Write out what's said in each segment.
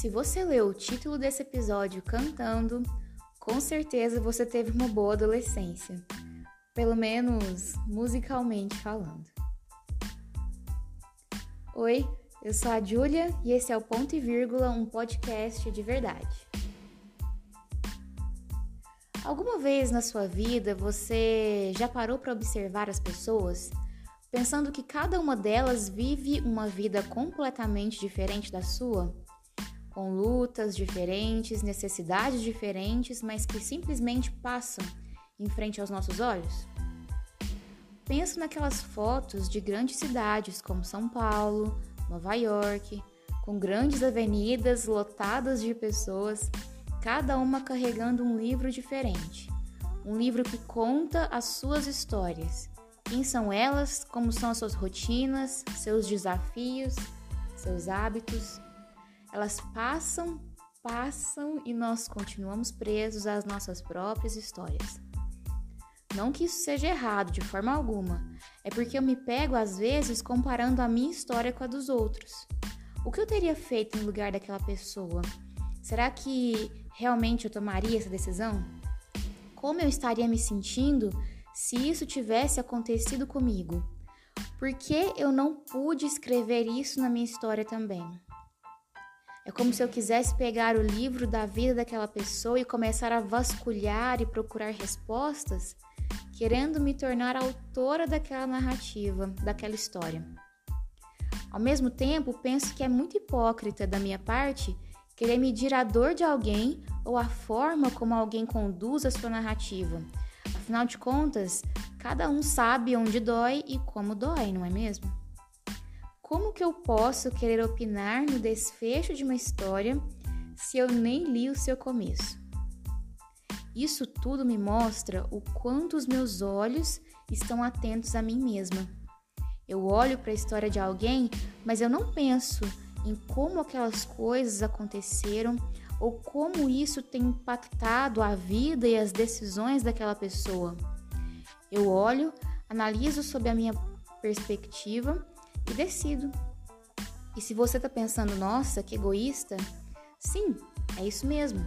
Se você leu o título desse episódio cantando, com certeza você teve uma boa adolescência, pelo menos musicalmente falando. Oi, eu sou a Júlia e esse é o Ponto e Vírgula, um podcast de verdade. Alguma vez na sua vida você já parou para observar as pessoas, pensando que cada uma delas vive uma vida completamente diferente da sua? Com lutas diferentes, necessidades diferentes, mas que simplesmente passam em frente aos nossos olhos? Penso naquelas fotos de grandes cidades como São Paulo, Nova York, com grandes avenidas lotadas de pessoas cada uma carregando um livro diferente. Um livro que conta as suas histórias. Quem são elas, como são as suas rotinas, seus desafios, seus hábitos. Elas passam, passam e nós continuamos presos às nossas próprias histórias. Não que isso seja errado de forma alguma, é porque eu me pego às vezes comparando a minha história com a dos outros. O que eu teria feito no lugar daquela pessoa? Será que realmente eu tomaria essa decisão? Como eu estaria me sentindo se isso tivesse acontecido comigo? Por que eu não pude escrever isso na minha história também? É como se eu quisesse pegar o livro da vida daquela pessoa e começar a vasculhar e procurar respostas, querendo me tornar autora daquela narrativa, daquela história. Ao mesmo tempo, penso que é muito hipócrita da minha parte querer medir a dor de alguém ou a forma como alguém conduz a sua narrativa. Afinal de contas, cada um sabe onde dói e como dói, não é mesmo? Como que eu posso querer opinar no desfecho de uma história se eu nem li o seu começo? Isso tudo me mostra o quanto os meus olhos estão atentos a mim mesma. Eu olho para a história de alguém, mas eu não penso em como aquelas coisas aconteceram ou como isso tem impactado a vida e as decisões daquela pessoa. Eu olho, analiso sob a minha perspectiva e decido. E se você está pensando, nossa, que egoísta? Sim, é isso mesmo.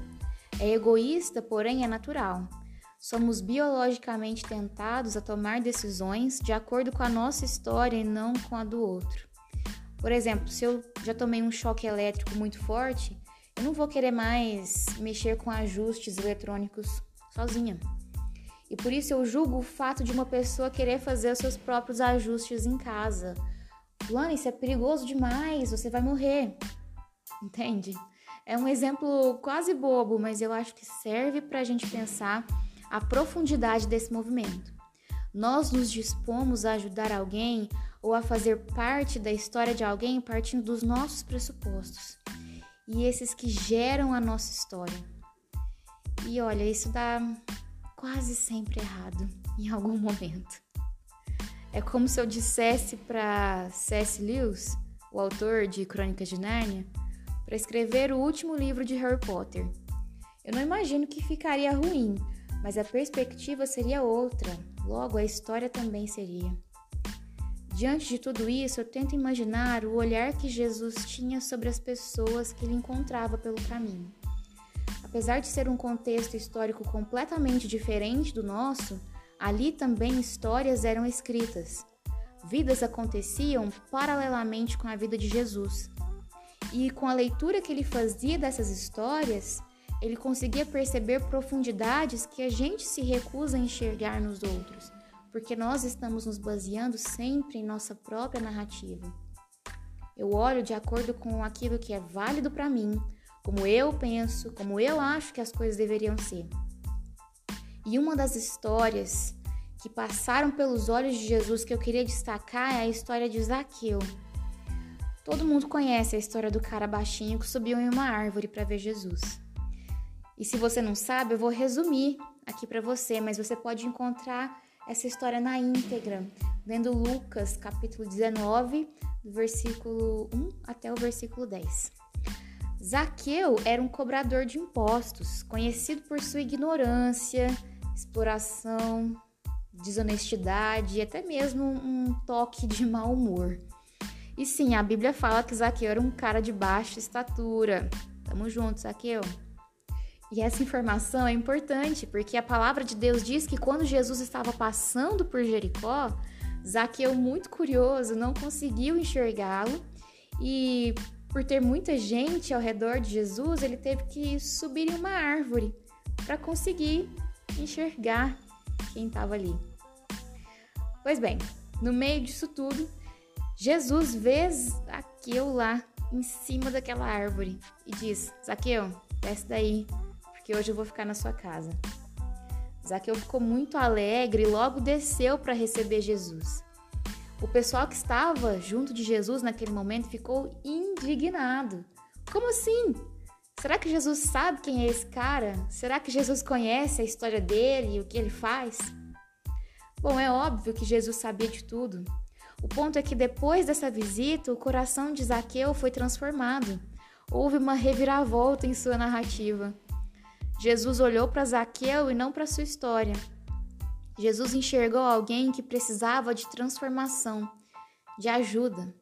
É egoísta, porém é natural. Somos biologicamente tentados a tomar decisões de acordo com a nossa história e não com a do outro. Por exemplo, se eu já tomei um choque elétrico muito forte, eu não vou querer mais mexer com ajustes eletrônicos sozinha. E por isso eu julgo o fato de uma pessoa querer fazer os seus próprios ajustes em casa. Luana, isso é perigoso demais, você vai morrer. Entende? É um exemplo quase bobo, mas eu acho que serve para a gente pensar a profundidade desse movimento. Nós nos dispomos a ajudar alguém ou a fazer parte da história de alguém partindo dos nossos pressupostos e esses que geram a nossa história. E olha, isso dá quase sempre errado em algum momento. É como se eu dissesse para C.S. Lewis, o autor de Crônicas de Nárnia, para escrever o último livro de Harry Potter. Eu não imagino que ficaria ruim, mas a perspectiva seria outra, logo a história também seria. Diante de tudo isso, eu tento imaginar o olhar que Jesus tinha sobre as pessoas que ele encontrava pelo caminho. Apesar de ser um contexto histórico completamente diferente do nosso, ali também histórias eram escritas. Vidas aconteciam paralelamente com a vida de Jesus. E com a leitura que ele fazia dessas histórias, ele conseguia perceber profundidades que a gente se recusa a enxergar nos outros porque nós estamos nos baseando sempre em nossa própria narrativa. Eu olho de acordo com aquilo que é válido para mim, como eu penso, como eu acho que as coisas deveriam ser. E uma das histórias que passaram pelos olhos de Jesus que eu queria destacar é a história de Zaqueu. Todo mundo conhece a história do cara baixinho que subiu em uma árvore para ver Jesus. E se você não sabe, eu vou resumir aqui para você, mas você pode encontrar essa história na íntegra, vendo Lucas capítulo 19, do versículo 1 até o versículo 10. Zaqueu era um cobrador de impostos, conhecido por sua ignorância, exploração, desonestidade e até mesmo um toque de mau humor. E sim, a Bíblia fala que Zaqueu era um cara de baixa estatura, Tamo junto, Zaqueu. E essa informação é importante porque a palavra de Deus diz que quando Jesus estava passando por Jericó, Zaqueu, muito curioso, não conseguiu enxergá-lo e, por ter muita gente ao redor de Jesus, ele teve que subir em uma árvore para conseguir enxergar quem estava ali. Pois bem, no meio disso tudo, Jesus vê Zaqueu lá em cima daquela árvore e diz: Zaqueu, desce daí, porque hoje eu vou ficar na sua casa. Zaqueu ficou muito alegre e logo desceu para receber Jesus. O pessoal que estava junto de Jesus naquele momento ficou indignado. Como assim? Será que Jesus sabe quem é esse cara? Será que Jesus conhece a história dele e o que ele faz? Bom, é óbvio que Jesus sabia de tudo. O ponto é que depois dessa visita, o coração de Zaqueu foi transformado. Houve uma reviravolta em sua narrativa. Jesus olhou para Zaqueu e não para sua história. Jesus enxergou alguém que precisava de transformação, de ajuda.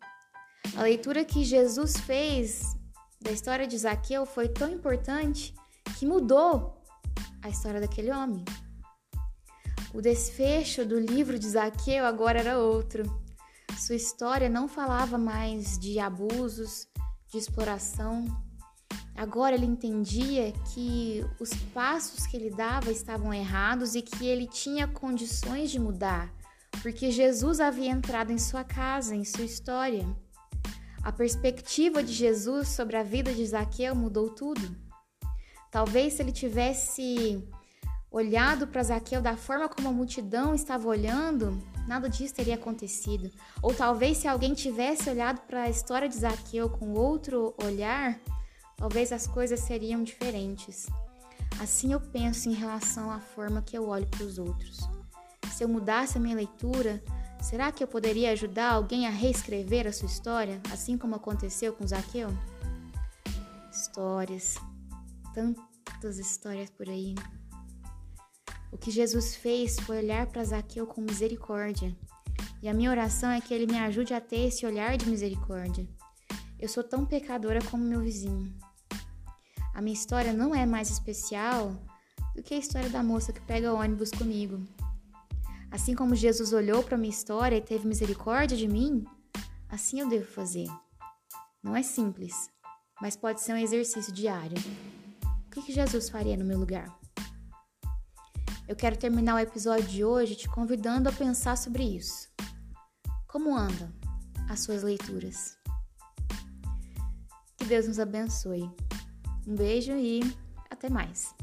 A leitura que Jesus fez da história de Zaqueu foi tão importante que mudou a história daquele homem. O desfecho do livro de Zaqueu agora era outro. Sua história não falava mais de abusos, de exploração, Agora ele entendia que os passos que ele dava estavam errados e que ele tinha condições de mudar, porque Jesus havia entrado em sua casa, em sua história. A perspectiva de Jesus sobre a vida de Zaqueu mudou tudo. Talvez se ele tivesse olhado para Zaqueu da forma como a multidão estava olhando, nada disso teria acontecido. Ou talvez se alguém tivesse olhado para a história de Zaqueu com outro olhar, talvez as coisas seriam diferentes. Assim eu penso em relação à forma que eu olho para os outros. Se eu mudasse a minha leitura, será que eu poderia ajudar alguém a reescrever a sua história, assim como aconteceu com Zaqueu? Histórias, tantas histórias por aí. O que Jesus fez foi olhar para Zaqueu com misericórdia. E a minha oração é que ele me ajude a ter esse olhar de misericórdia. Eu sou tão pecadora como meu vizinho. A minha história não é mais especial do que a história da moça que pega ônibus comigo. Assim como Jesus olhou para minha história e teve misericórdia de mim, assim eu devo fazer. Não é simples, mas pode ser um exercício diário. O que, que Jesus faria no meu lugar? Eu quero terminar o episódio de hoje te convidando a pensar sobre isso. Como andam as suas leituras? Que Deus nos abençoe. Um beijo e até mais!